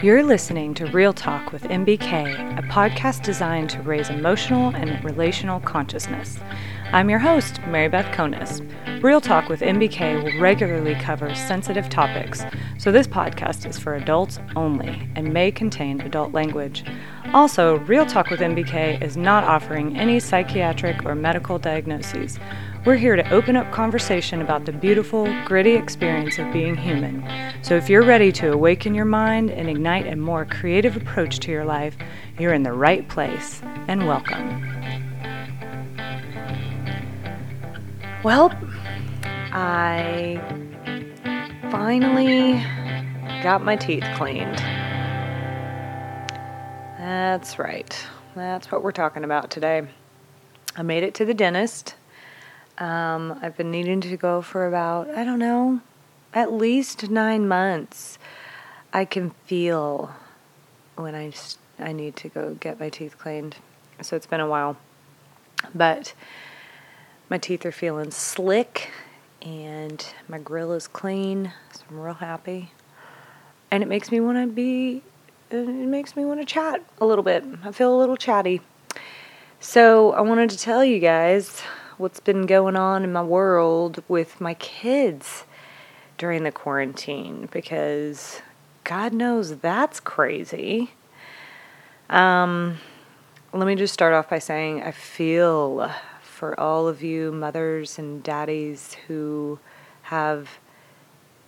You're listening to Real Talk with MBK, a podcast designed to raise emotional and relational consciousness. I'm your host, Mary Beth Konis. Real Talk with MBK will regularly cover sensitive topics, so this podcast is for adults only and may contain adult language. Also, Real Talk with MBK is not offering any psychiatric or medical diagnoses. We're here to open up conversation about the beautiful, gritty experience of being human. So if you're ready to awaken your mind and ignite a more creative approach to your life, you're in the right place. And welcome. Well, I finally got my teeth cleaned. That's right. That's what we're talking about today. I made it to the dentist. Um, I've been needing to go for about, I don't know, at least nine months. I can feel when I, I need to go get my teeth cleaned. So it's been a while. But my teeth are feeling slick and my grill is clean. So I'm real happy. And it makes me want to be, it makes me want to chat a little bit. I feel a little chatty. So I wanted to tell you guys what's been going on in my world with my kids during the quarantine because God knows that's crazy. Um, let me just start off by saying I feel for all of you mothers and daddies who have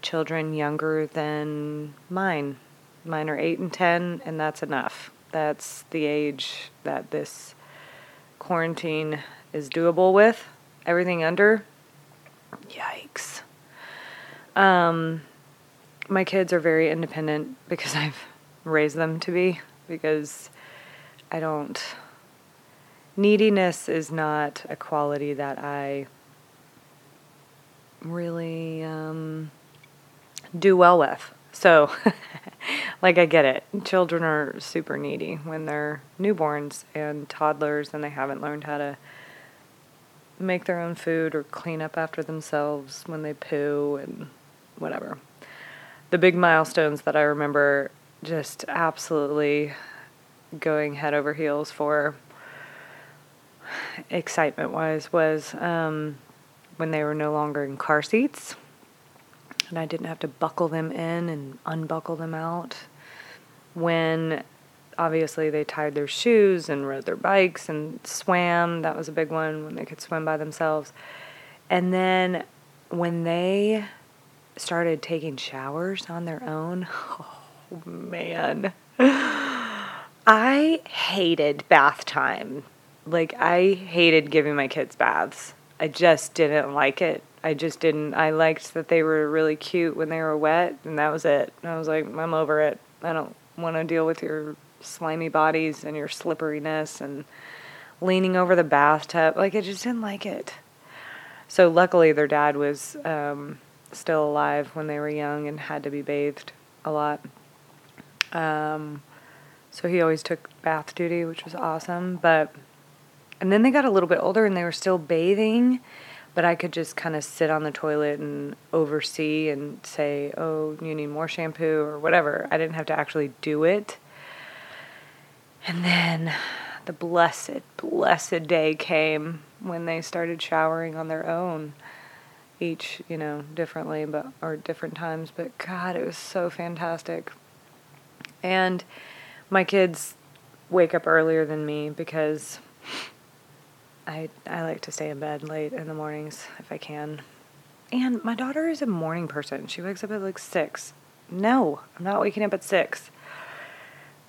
children younger than mine. Mine are 8 and 10, and that's enough. That's the age that this quarantine is doable with. Everything under, yikes. Um, my kids are very independent because I've raised them to be, because I don't. Neediness is not a quality that I really um, do well with. So, like, I get it. Children are super needy when they're newborns and toddlers and they haven't learned how to make their own food or clean up after themselves when they poo and whatever. The big milestones that I remember just absolutely going head over heels for excitement wise was um, when they were no longer in car seats and I didn't have to buckle them in and unbuckle them out. When obviously they tied their shoes and rode their bikes and swam. That was a big one when they could swim by themselves. And then when they started taking showers on their own, oh man. I hated bath time. Like, I hated giving my kids baths. I just didn't like it. I just didn't. I liked that they were really cute when they were wet, and that was it. And I was like, I'm over it. I don't want to deal with your slimy bodies and your slipperiness and leaning over the bathtub. Like, I just didn't like it. So, luckily, their dad was um, still alive when they were young and had to be bathed a lot. Um, so, he always took bath duty, which was awesome. But, and then they got a little bit older and they were still bathing but I could just kind of sit on the toilet and oversee and say, "Oh, you need more shampoo" or whatever. I didn't have to actually do it. And then the blessed, blessed day came when they started showering on their own, each, you know, differently, but or different times. But God, it was so fantastic. And my kids wake up earlier than me because I I like to stay in bed late in the mornings if I can. And my daughter is a morning person. She wakes up at like six. No, I'm not waking up at six.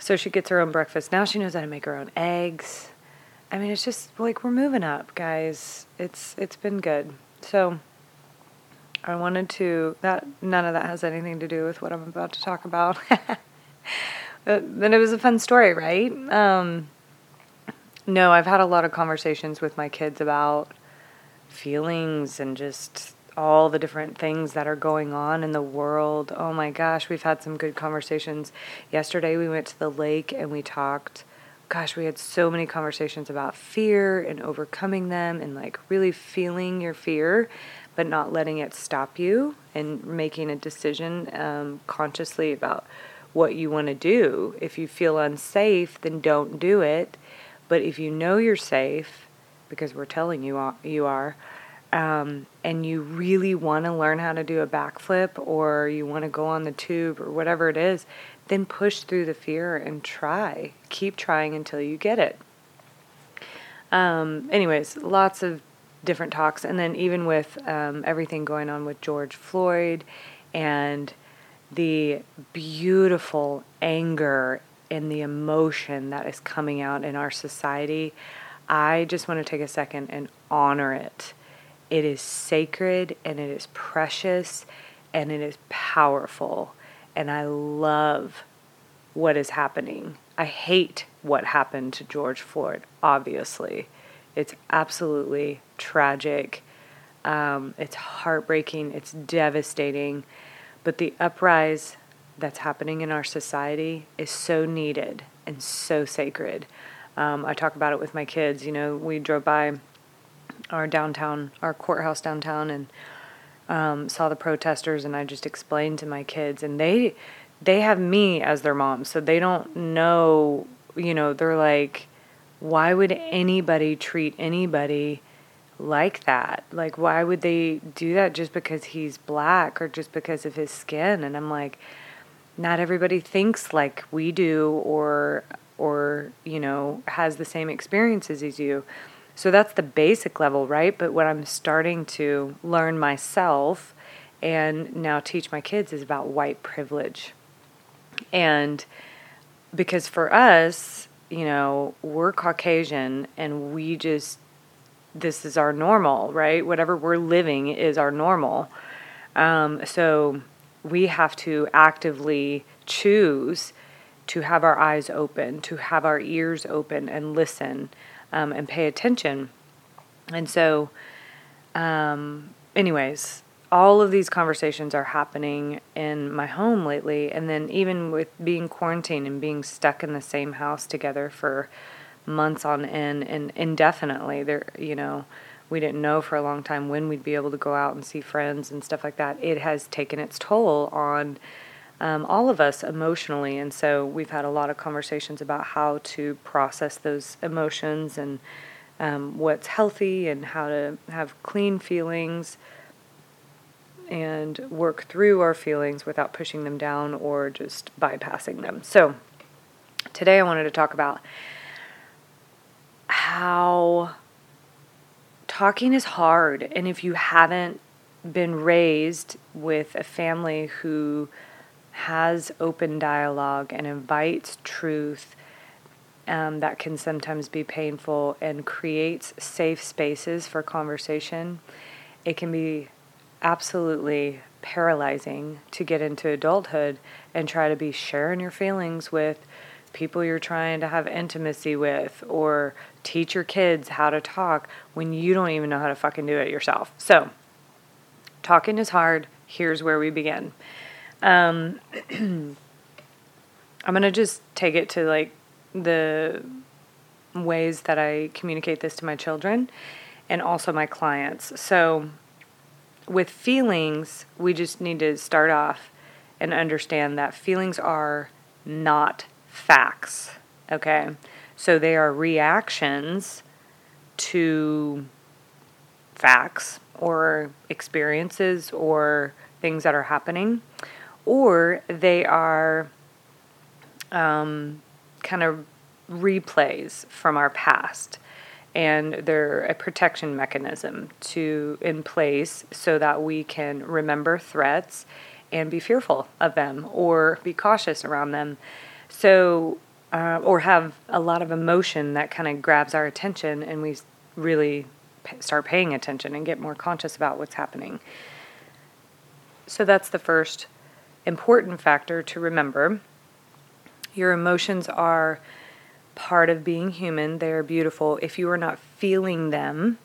So she gets her own breakfast. Now she knows how to make her own eggs. I mean, it's just like we're moving up, guys. It's it's been good. So I wanted to that none of that has anything to do with what I'm about to talk about. but it was a fun story, right? Um, no, I've had a lot of conversations with my kids about feelings and just all the different things that are going on in the world. Oh my gosh, we've had some good conversations. Yesterday we went to the lake and we talked. Gosh, we had so many conversations about fear and overcoming them and like really feeling your fear, but not letting it stop you and making a decision um, consciously about what you want to do. If you feel unsafe, then don't do it. But if you know you're safe, because we're telling you you are, um, and you really want to learn how to do a backflip or you want to go on the tube or whatever it is, then push through the fear and try. Keep trying until you get it. Um, anyways, lots of different talks. And then, even with um, everything going on with George Floyd and the beautiful anger and the emotion that is coming out in our society, I just want to take a second and honor it it is sacred and it is precious and it is powerful. And I love what is happening. I hate what happened to George Floyd, obviously. It's absolutely tragic. Um, it's heartbreaking. It's devastating. But the uprise that's happening in our society is so needed and so sacred. Um, I talk about it with my kids. You know, we drove by our downtown, our courthouse downtown, and um, saw the protesters. And I just explained to my kids, and they they have me as their mom, so they don't know. You know, they're like, why would anybody treat anybody? like that. Like, why would they do that just because he's black or just because of his skin? And I'm like, not everybody thinks like we do or or you know has the same experiences as you so that's the basic level, right? But what I'm starting to learn myself and now teach my kids is about white privilege. And because for us, you know, we're Caucasian and we just, this is our normal, right? Whatever we're living is our normal. Um, so we have to actively choose to have our eyes open, to have our ears open and listen um, and pay attention. And so, um, anyways, all of these conversations are happening in my home lately. And then, even with being quarantined and being stuck in the same house together for months on end and indefinitely, there, you know, we didn't know for a long time when we'd be able to go out and see friends and stuff like that. It has taken its toll on um, all of us emotionally. And so we've had a lot of conversations about how to process those emotions and um, what's healthy and how to have clean feelings and work through our feelings without pushing them down or just bypassing them. So today I wanted to talk about how talking is hard. And if you haven't been raised with a family who has open dialogue and invites truth um, that can sometimes be painful and creates safe spaces for conversation, it can be absolutely paralyzing to get into adulthood and try to be sharing your feelings with people you're trying to have intimacy with or teach your kids how to talk when you don't even know how to fucking do it yourself. So, talking is hard. Here's where we begin. Um, I'm gonna just take it to like the ways that I communicate this to my children and also my clients. So, with feelings, we just need to start off and understand that feelings are not facts. Okay, so they are reactions to facts or experiences or things that are happening or they are um, kind of replays from our past. And they're a protection mechanism to in place so that we can remember threats and be fearful of them or be cautious around them. So uh, or have a lot of emotion that kind of grabs our attention and we really p- start paying attention and get more conscious about what's happening. So that's the first important factor to remember. Your emotions are part of being human, they are beautiful. If you are not feeling them,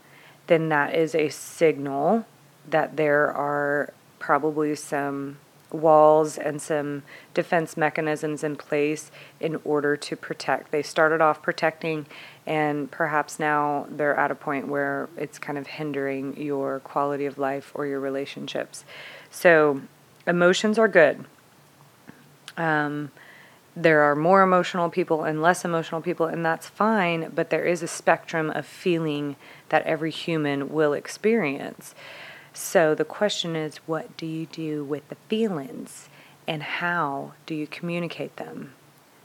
then that is a signal that there are probably some walls and some defense mechanisms in place in order to protect. They started off protecting, and perhaps now they're at a point where it's kind of hindering your quality of life or your relationships. So, Emotions are good. Um, there are more emotional people and less emotional people, and that's fine, but there is a spectrum of feeling that every human will experience. So the question is what do you do with the feelings, and how do you communicate them?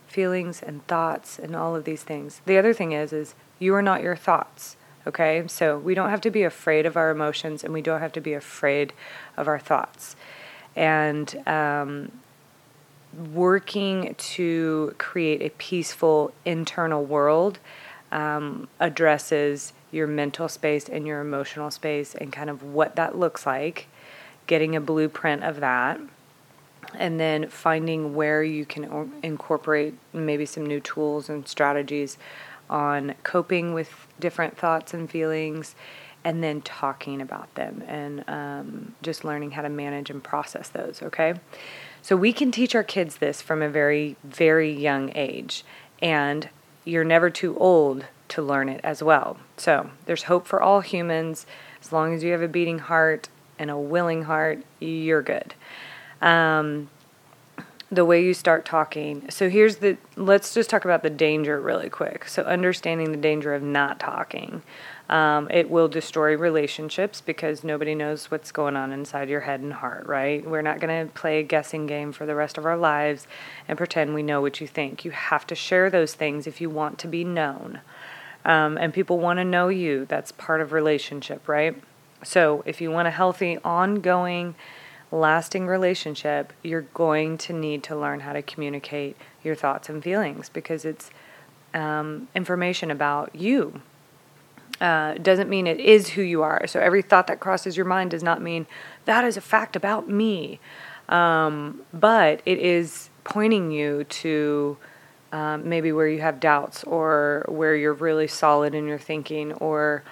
Feelings and thoughts and all of these things. The other thing is is you are not your thoughts. Okay? So we don't have to be afraid of our emotions and we don't have to be afraid of our thoughts. And um, working to create a peaceful internal world um, addresses your mental space and your emotional space and kind of what that looks like, getting a blueprint of that, and then finding where you can incorporate maybe some new tools and strategies on coping with different thoughts and feelings and then talking about them and um, just learning how to manage and process those, okay? So we can teach our kids this from a very, very young age, and you're never too old to learn it as well. So there's hope for all humans. As long as you have a beating heart and a willing heart, you're good. Um, the way you start talking. So here's the let's just talk about the danger really quick. So understanding the danger of not talking. Um, it will destroy relationships because nobody knows what's going on inside your head and heart, right? We're not going to play a guessing game for the rest of our lives and pretend we know what you think. You have to share those things if you want to be known. Um, and people want to know you. That's part of relationship, right? So if you want a healthy, ongoing, lasting relationship, you're going to need to learn how to communicate your thoughts and feelings because it's um, information about you. Uh, doesn't mean it is who you are. So every thought that crosses your mind does not mean that is a fact about me. Um, but it is pointing you to um, maybe where you have doubts or where you're really solid in your thinking or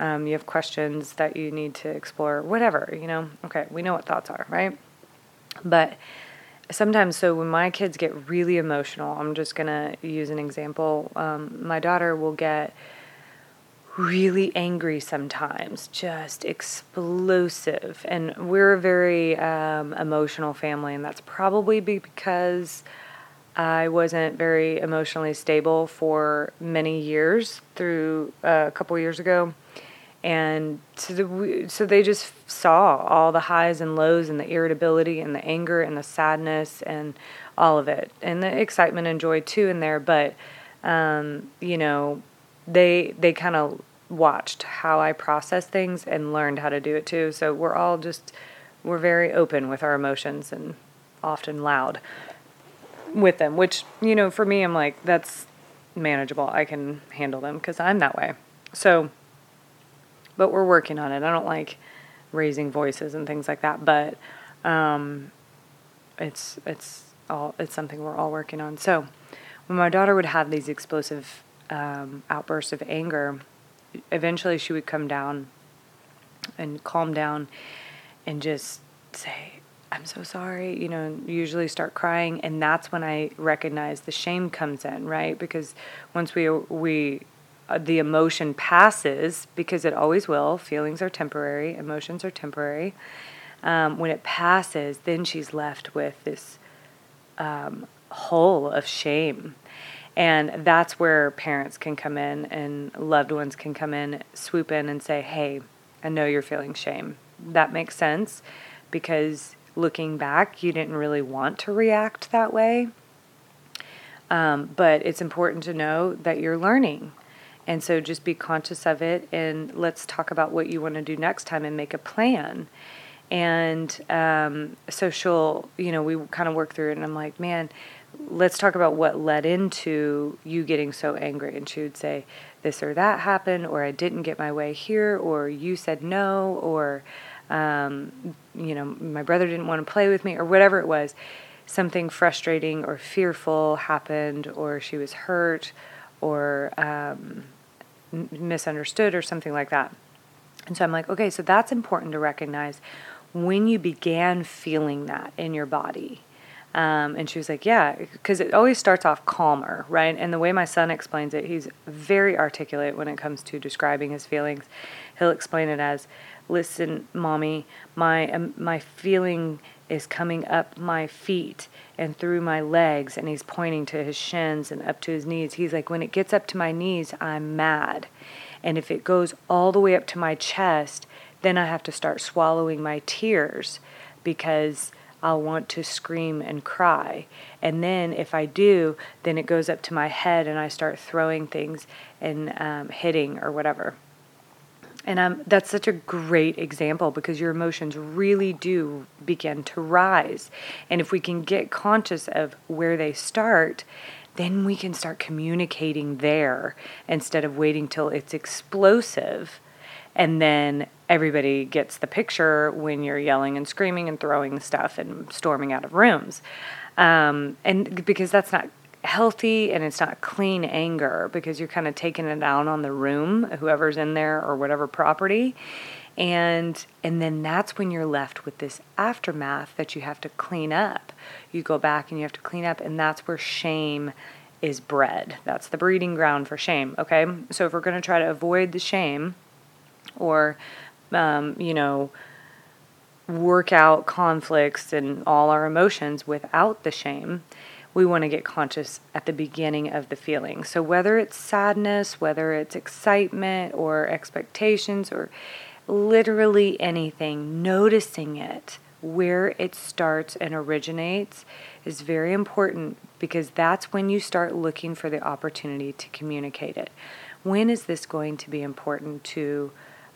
um, you have questions that you need to explore, whatever, you know. Okay, we know what thoughts are, right? But sometimes, so when my kids get really emotional, I'm just to use an example. Um, my daughter will get really angry sometimes, just explosive. And we're a very um, emotional family, and that's probably because I wasn't very emotionally stable for many years through uh, a couple years ago and so, the, so they just saw all the highs and lows and the irritability and the anger and the sadness and all of it and the excitement and joy too in there but um, you know they they kind of watched how I process things and learned how to do it too so we're all just we're very open with our emotions and often loud with them which you know for me I'm like that's manageable I can handle them because I'm that way so but we're working on it. I don't like raising voices and things like that, but um, it's it's all it's something we're all working on. So when my daughter would have these explosive um, outbursts of anger, eventually she would come down and calm down and just say, I'm so sorry, you know, usually start crying and that's when I recognize the shame comes in, right? Because once we we uh, the emotion passes because it always will. Feelings are temporary, emotions are temporary. Um, when it passes, then she's left with this um, hole of shame. And that's where parents can come in and loved ones can come in, swoop in, and say, Hey, I know you're feeling shame. That makes sense because looking back, you didn't really want to react that way. Um, but it's important to know that you're learning and so just be conscious of it and let's talk about what you want to do next time and make a plan. And um, so she'll, you know, we kind of work through it and I'm like, man, let's talk about what led into you getting so angry. And she would say, this or that happened, or I didn't get my way here, or you said no, or, um, you know, my brother didn't want to play with me, or whatever it was. Something frustrating or fearful happened, or she was hurt, or um, misunderstood or something like that. And so I'm like, okay, so that's important to recognize when you began feeling that in your body. Um, and she was like, yeah, because it always starts off calmer, right? And the way my son explains it, he's very articulate when it comes to describing his feelings. He'll explain it as, listen, mommy, my, um, my feeling is coming up my feet and through my legs and he's pointing to his shins and up to his knees. He's like, when it gets up to my knees, I'm mad. And if it goes all the way up to my chest, then I have to start swallowing my tears because I'll want to scream and cry. And then if I do, then it goes up to my head and I start throwing things and um, hitting or whatever. And um, that's such a great example because your emotions really do begin to rise. And if we can get conscious of where they start, then we can start communicating there instead of waiting till it's explosive. And then everybody gets the picture when you're yelling and screaming and throwing stuff and storming out of rooms. Um, and because that's not healthy and it's not clean anger because you're kind of taking it out on the room, whoever's in there or whatever property. And and then that's when you're left with this aftermath that you have to clean up. You go back and you have to clean up and that's where shame is bred. That's the breeding ground for shame, okay? So if we're going to try to avoid the shame or um, you know, work out conflicts and all our emotions without the shame, we want to get conscious at the beginning of the feeling. So, whether it's sadness, whether it's excitement or expectations, or literally anything, noticing it where it starts and originates is very important because that's when you start looking for the opportunity to communicate it. When is this going to be important to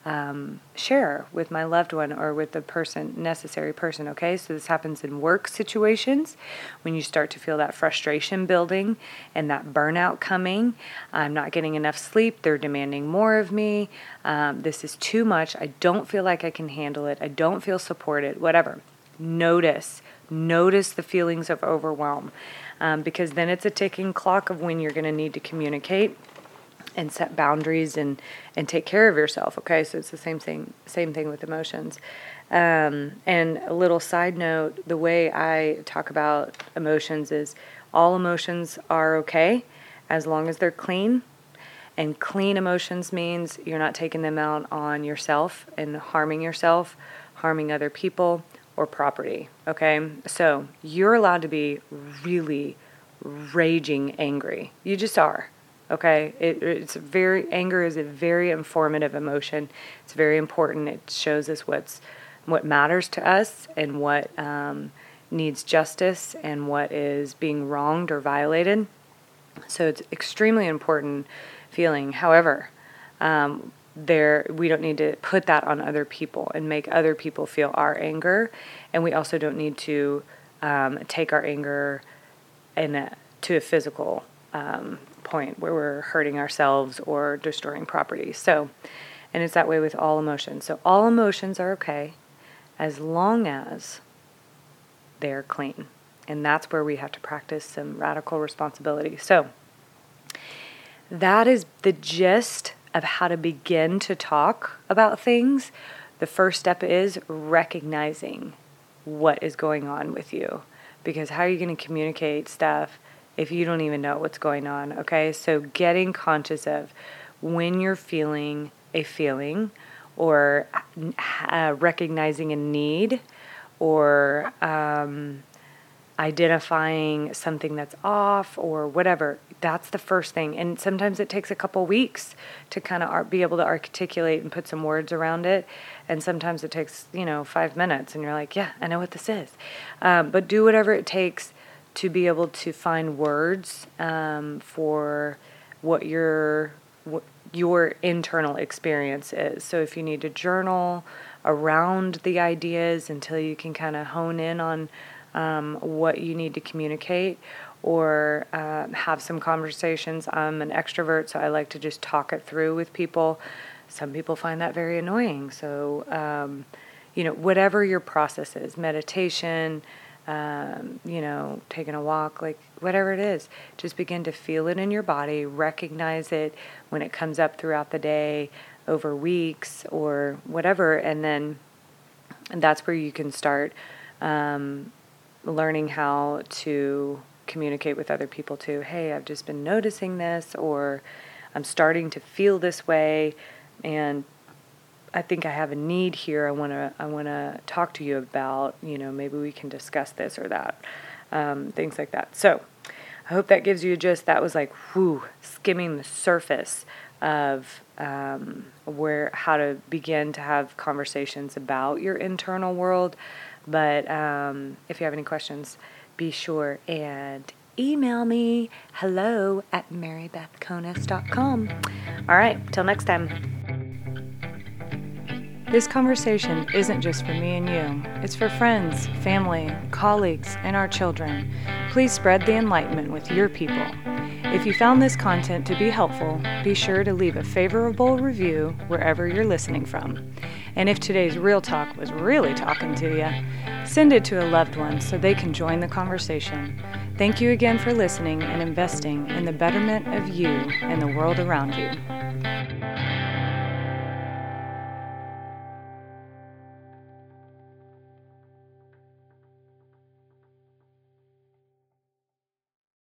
um, share with my loved one or with the person, necessary person. Okay, so this happens in work situations when you start to feel that frustration building and that burnout coming. I'm not getting enough sleep. They're demanding more of me. Um, this is too much. I don't feel like I can handle it. I don't feel supported. Whatever. Notice, notice the feelings of overwhelm. Um, because then it's a ticking clock of when you're going to need to communicate and set boundaries and and take care of yourself okay? So it's the same thing same thing with emotions. Um, and a little side note the way i talk about emotions is all emotions are okay as long as they're clean. And clean emotions means you're not taking them out on yourself and harming yourself harming other people or property okay? So you're allowed to be really raging angry. You just are Okay, it, it's very anger is a very informative emotion. It's very important. It shows us what's what matters to us and what um, needs justice and what is being wronged or violated. So it's extremely important feeling. However, um, there we don't need to put that on other people and make other people feel our anger, and we also don't need to um, take our anger in a, to a physical um, point where we're hurting ourselves or destroying property. So, and it's that way with all emotions. So, all emotions are okay as long as they're clean. And that's where we have to practice some radical responsibility. So, that is the gist of how to begin to talk about things. The first step is recognizing what is going on with you. Because how are you going to communicate stuff if you don't even know what's going on. Okay, so getting conscious of when you're feeling a feeling or uh, recognizing a need or um, identifying something that's off or whatever that's the first thing. And sometimes it takes a couple weeks to kind of be able to articulate and put some words around it. And sometimes it takes you know five minutes and you're like yeah i know what this is. Um, but do whatever it takes to be able to find words um, for what your what your internal experience is. So if you need to journal around the ideas until you can kind of hone in on um, what you need to communicate or uh, have some conversations. I'm an extrovert, so I like to just talk it through with people. Some people find that very annoying. So, um, you know, whatever your process is meditation, um, you know, taking a walk, like whatever it is, just begin to feel it in your body, recognize it when it comes up throughout the day, over weeks, or whatever, and then and that's where you can start um, learning how to communicate with other people too. Hey, I've just been noticing this, or I'm starting to feel this way, and I think I have a need here. I want to I want to talk to you about. You know, maybe we can discuss this or that, um, things like that. So, I hope that gives you just that was like whoo skimming the surface of um, where how to begin to have conversations about your internal world. But um, if you have any questions, be sure and email me hello at marybethconis.com. All right, till next time. This conversation isn't just for me and you, it's for friends, family, colleagues, and our children. Please spread the enlightenment with your people. If you found this content to be helpful, be sure to leave a favorable review wherever you're listening from. And if today's real talk was really talking to you, send it to a loved one so they can join the conversation. Thank you again for listening and investing in the betterment of you and the world around you.